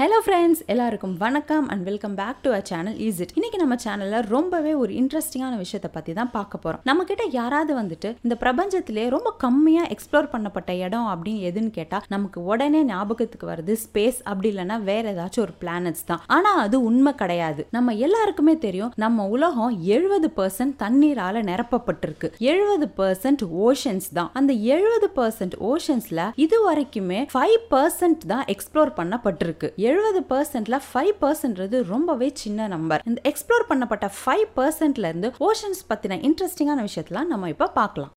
Hello friends எல்லாருக்கும் வணக்கம் and welcome back to a channel is it இன்னைக்கு நம்ம சேனல்ல ரொம்பவே ஒரு இன்ட்ரெஸ்டிங்கான விஷயத்தை பத்தி தான் பார்க்க போறோம். நம்ம கிட்ட யாராவது வந்துட்டு இந்த பிரபஞ்சத்திலே ரொம்ப கம்மியா எக்ஸ்ப்ளோர் பண்ணப்பட்ட இடம் அப்படின்னு எதுன்னு கேட்டா நமக்கு உடனே ஞாபகத்துக்கு வருது ஸ்பேஸ் அப்படி இல்லைன்னா வேற ஏதாச்சும் ஒரு பிளானட்ஸ் தான். ஆனா அது உண்மை கிடையாது. நம்ம எல்லாருக்குமே தெரியும் நம்ம உலகம் எழுபது பர்சன்ட் தண்ணீரால நிரப்பப்பட்டிருக்கு. எழுபது பர்சன்ட் ஓஷன்ஸ் தான். அந்த எழுபது பர்சன்ட் ஓஷன்ஸ்ல இது வரைக்குமே ஃபைவ் பர்சன்ட் தான் எக்ஸ்ப்ளோர் பண்ணப்பட்டிருக்கு. எழுபது பர்சன்ட்ல ஃபைவ் பர்சன்ட்றது ரொம்பவே சின்ன நம்பர் இந்த எக்ஸ்ப்ளோர் பண்ணப்பட்ட ஃபைவ் பர்சன்ட்ல இருந்து ஓஷன்ஸ் பத்தின இன்ட்ரெஸ்டிங்கான விஷயத்தெல்லாம் நம்ம இப்ப பார்க்கலாம்.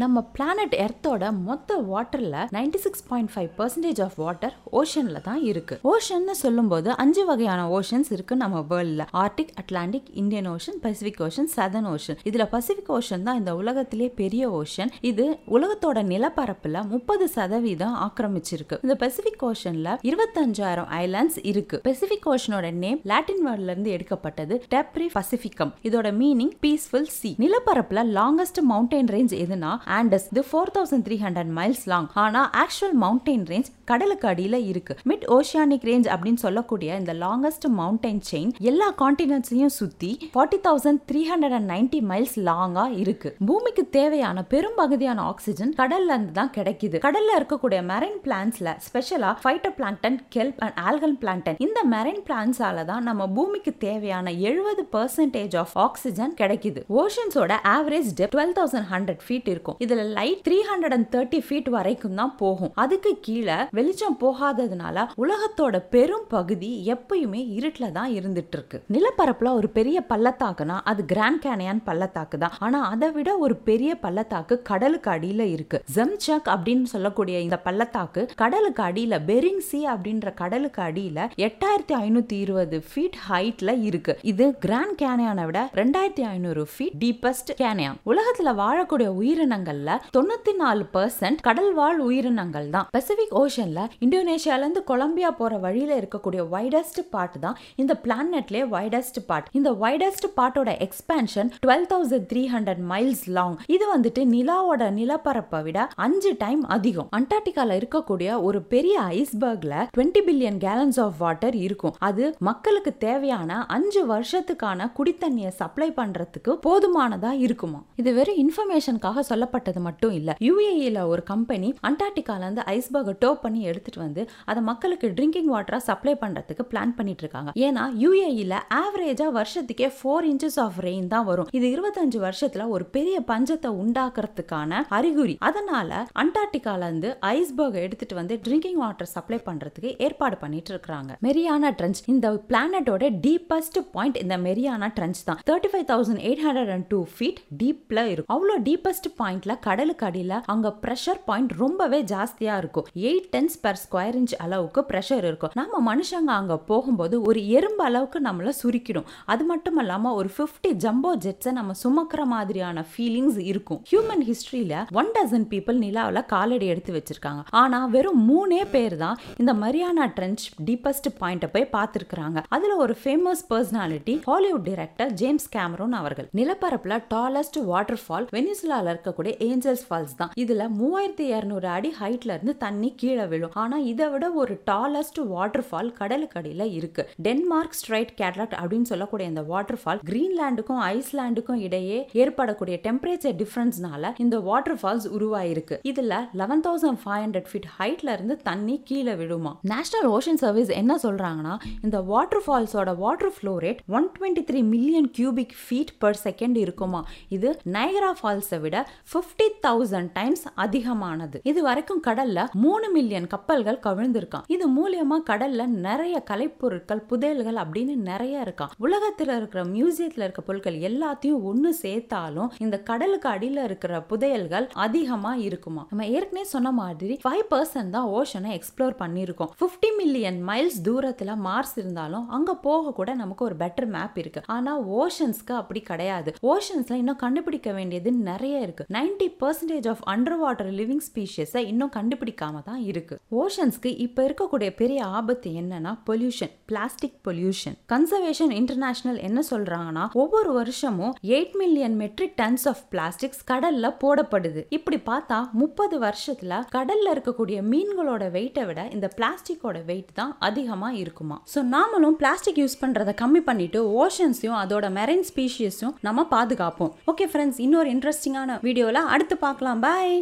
நம்ம பிளானட் எர்த்தோட மொத்த வாட்டர்ல ninety six point five percentage of water ஓஷன்ல தான் இருக்கு. ஓஷன்னு சொல்லும்போது அஞ்சு வகையான ஓஷன்ஸ் இருக்கு நம்ம வேர்ல்ட்ல Arctic Atlantic Indian Ocean Pacific Ocean Southern Ocean இதுல பசிபிக் ஓஷன் தான் இந்த உலகத்திலே பெரிய ஓஷன் இது உலகத்தோட நிலப்பரப்புல முப்பது சதவீதம் ஆக்கிரமிச்சிருக்கு. இந்த பசிபிக் ஓஷன்ல இருபத்தஞ்சாயிரம் ஐலாண்ட்ஸ் இருக்கு. பசிபிக் ஓஷனோட நேம் லாட்டின் வேர்ட்ல இருந்து எடுக்கப்பட்டது டெப்ரி பசிபிகம் இதோட மீனிங் பீஸ்ஃபுல் சி நிலப்பரப்புல லாங்கஸ்ட் மவுண்டைன் ரேஞ்ச் எதுனா ஆண்டஸ் இது four thousand three hundred miles long ஆனால் ஆக்சுவல் மவுண்டைன் ரேஞ்ச் கடலுக்கு அடியில் இருக்கு. மிட் ஓஷியானிக் ரேஞ்ச் அப்படின்னு சொல்லக்கூடிய இந்த லாங்கஸ்ட் மவுண்டைன் செயின் எல்லா காண்டினென்ட்ஸையும் சுற்றி forty thousand three hundred and ninety miles லாங்கா இருக்கு. பூமிக்கு தேவையான பெரும் பகுதியான ஆக்சிஜன் கடல்ல இருந்து தான் கிடைக்குது. கடல்ல இருக்கக்கூடிய மெரைன் பிளான்ஸ்ல ஸ்பெஷலா phytoplankton kelp and algal plankton இந்த மெரைன் பிளான்ஸால தான் நம்ம பூமிக்கு தேவையான எழுபது பர்சன்டேஜ் ஆஃப் ஆக்சிஜன் கிடைக்குது. ஓஷன்ஸோட average depth twelve thousand hundred feet இருக்கும். இதுல light three hundred and thirty feet வரைக்கும் தான் போகும். அதுக்கு கீழே வெளிச்சம் போகாததுனால உலகத்தோட பெரும் பகுதி எப்பயுமே இருட்டுல தான் இருந்துட்டு இருக்கு நிலப்பரப்புல ஒரு பெரிய பள்ளத்தாக்குனா அது கிராண்ட் கேனியான் பள்ளத்தாக்கு தான். ஆனா அதை விட ஒரு பெரிய பள்ளத்தாக்கு கடலுக்கு அடியில இருக்கு. ஜம்சக் அப்படின்னு சொல்லக்கூடிய இந்த பள்ளத்தாக்கு கடலுக்கு அடியில பெரிங் சி அப்படின்ற கடலுக்கு அடியில எட்டாயிரத்தி ஐநூத்தி இருபது ஃபீட் ஹைட்ல இருக்கு. இது கிராண்ட் கேனியானை விட ரெண்டாயிரத்தி ஐநூறு ஃபீட் டீபஸ்ட் கேனியான் உலகத்துல வாழக்கூடிய உயிரினங்கள்ல தொண்ணூத்தி நாலு பர்சன்ட் கடல் வாழ் உயிரினங்கள் தான். பசிபிக் ஓஷன்ல இந்தோனேஷியால இருந்து கொலம்பியா போற வழியில இருக்கக்கூடிய வைடஸ்ட் பார்ட் தான் இந்த பிளானட்லயே வைடஸ்ட் பார்ட் இந்த widest பார்ட்டோட expansion twelve thousand three hundred miles long இது வந்துட்டு நிலாவோட நிலப்பரப்பை விட அஞ்சு டைம் அதிகம். அண்டார்டிகால இருக்கக்கூடிய ஒரு பெரிய ஐஸ்பர்க்ல twenty billion gallons of water இருக்கும். அது மக்களுக்கு தேவையான அஞ்சு வருஷத்துக்கான குடித்தண்ணியை சப்ளை பண்றதுக்கு போதுமானதா இருக்குமா இது வெறும் இன்ஃபர்மேஷனுக்காக சொல்லப்பட்டது மட்டும் இல்ல. யூஏஇல ஒரு கம்பெனி அண்டார்டிகால இருந்து ஐஸ்பர்கை டோ பண்ணி எடுத்துட்டு வந்து அதை மக்களுக்கு ட்ரிங்கிங் வாட்டரா சப்ளை பண்றதுக்கு பிளான் பண்ணிட்டு இருக்காங்க. ஏன்னா யூஏஇல ஆவரேஜா வருஷத்துக்கே ஃபோர் இன்ச்சஸ் ஆஃப் ரெயின் தான் வரும். இது இருபத்தஞ்சு வருஷத்துல ஒரு பெரிய பஞ்சத்தை உண்டாக்குறதுக்கான அறிகுறி. அதனால அண்டார்டிகால இருந்து ஐஸ்பர்கை எடுத்துட்டு வந்து ட்ரிங்கிங் வாட்டர் சப்ளை பண்றதுக்கு ஏற்பாடு பண்ணிட்டு இருக்காங்க. மெரியானா ட்ரென்ச் இந்த பிளானட்டோட டீப்பஸ்ட் பாயிண்ட் இந்த மெரியானா ட்ரெஞ்ச் தான். Thirty five thousand eight hundred and two feet டீப்ல இருக்கும். அவ்வளோ டீப்பஸ்ட் பாயிண்ட் பாயிண்ட்ல கடலுக்கு அடியில அங்க ப்ரெஷர் பாயிண்ட் ரொம்பவே ஜாஸ்தியா இருக்கும். Eight tens per square inch அளவுக்கு ப்ரெஷர் இருக்கும். நம்ம மனுஷங்க அங்க போகும்போது ஒரு எறும்பு அளவுக்கு நம்மள சுருக்கிடும். அது மட்டும் இல்லாம ஒரு பிப்டி ஜம்போ ஜெட்ஸை நம்ம சுமக்கிற மாதிரியான ஃபீலிங்ஸ் இருக்கும். ஹியூமன் ஹிஸ்டரியில ஒன் டசன் பீப்புள் நிலாவில் காலடி எடுத்து வச்சிருக்காங்க. ஆனா வெறும் மூணே பேர் தான் இந்த மரியானா ட்ரெஞ்ச் டீப்பஸ்ட் பாயிண்ட்டை போய் பார்த்துருக்காங்க அதுல ஒரு famous personality Hollywood director James Cameron அவர்கள். நிலப்பரப்புல டாலஸ்ட் வாட்டர் ஃபால் வெனிசுலால இருக்கக்கூடிய ஏஞ்சல்ஸ் ஃபால்ஸ் தான். இதுல மூவாயிரத்தி இரநூறு அடி ஹைட்ல இருந்து தண்ணி கீழே விழும். ஆனா இதை விட ஒரு டாலஸ்ட் வாட்டர் ஃபால் கடலுக்கு அடியில இருக்கு. டென்மார்க் ஸ்ட்ரைட் கேட்ராக்ட் அப்படின்னு சொல்லக்கூடிய இந்த வாட்டர் ஃபால் கிரீன்லாண்டுக்கும் ஐஸ்லாண்டுக்கும் இடையே ஏற்படக்கூடிய டெம்பரேச்சர் டிஃபரன்ஸ்னால இந்த வாட்டர் ஃபால்ஸ் உருவாயிருக்கு. இதுல eleven thousand five hundred feet ஹைட்ல இருந்து தண்ணி கீழே விழுமா? நேஷனல் ஓஷன் சர்வீஸ் என்ன சொல்றாங்கன்னா இந்த water ஃபால்ஸோட water flow rate one twenty three million cubic feet per second இருக்குமா? இது நைகரா ஃபால்ஸை விட ஃபிஃப்டி தௌசண்ட் டைம்ஸ் அதிகமானது. இது வரைக்கும் கடல்ல மூணு மில்லியன் கப்பல்கள் கவிழ்ந்திருக்கான். இது மூலியமா கடல்ல நிறைய கலைப்பொருட்கள் புதையல்கள் அப்படின்னு நிறைய இருக்கான். உலகத்துல இருக்கிற மியூசியத்துல இருக்க பொருட்கள் எல்லாத்தையும் ஒண்ணு சேர்த்தாலும் இந்த கடலுக்கு அடியில இருக்கிற புதையல்கள் அதிகமா இருக்குமா? நம்ம ஏற்கனவே சொன்ன மாதிரி ஃபைவ் பர்சன்ட் தான் ஓஷனை எக்ஸ்ப்ளோர் பண்ணியிருக்கோம். ஃபிஃப்டி மில்லியன் மைல்ஸ் தூரத்துல மார்ஸ் இருந்தாலும் அங்க போக கூட நமக்கு ஒரு பெட்டர் மேப் இருக்கு. ஆனா ஓஷன்ஸ்க்கு அப்படி கிடையாது. ஓஷன்ஸ்ல இன்னும் கண்டுபிடிக்க வேண்டியது நிறைய இருக்கு. Ninety percentage of under water living ஸ்பீஷியஸை இன்னும் கண்டுபிடிக்காம தான் இருக்கு. ஓஷன்ஸ்க்கு இப்போ இருக்கக்கூடிய பெரிய ஆபத்து என்னன்னா pollution plastic pollution conservation international என்ன சொல்றாங்கன்னா ஒவ்வொரு வருஷமும் eight million metric tons of plastics கடல்ல போடப்படுது. இப்படி பார்த்தா முப்பது வருஷத்துல கடல்ல இருக்கக்கூடிய மீன்களோட வெயிட்டை விட இந்த பிளாஸ்டிக்கோட வெயிட் தான் அதிகமா இருக்குமா. ஸோ நாமளும் பிளாஸ்டிக் யூஸ் பண்றதை கம்மி பண்ணிட்டு ஓஷன்ஸையும் அதோட மெரைன் ஸ்பீஷியஸும் நம்ம பாதுகாப்போம். ஓகே ஃப்ரெண்ட்ஸ் இன்னொரு இன்ட்ரெஸ்டிங்கான வீடியோல அடுத்து பார்க்கலாம். பாய்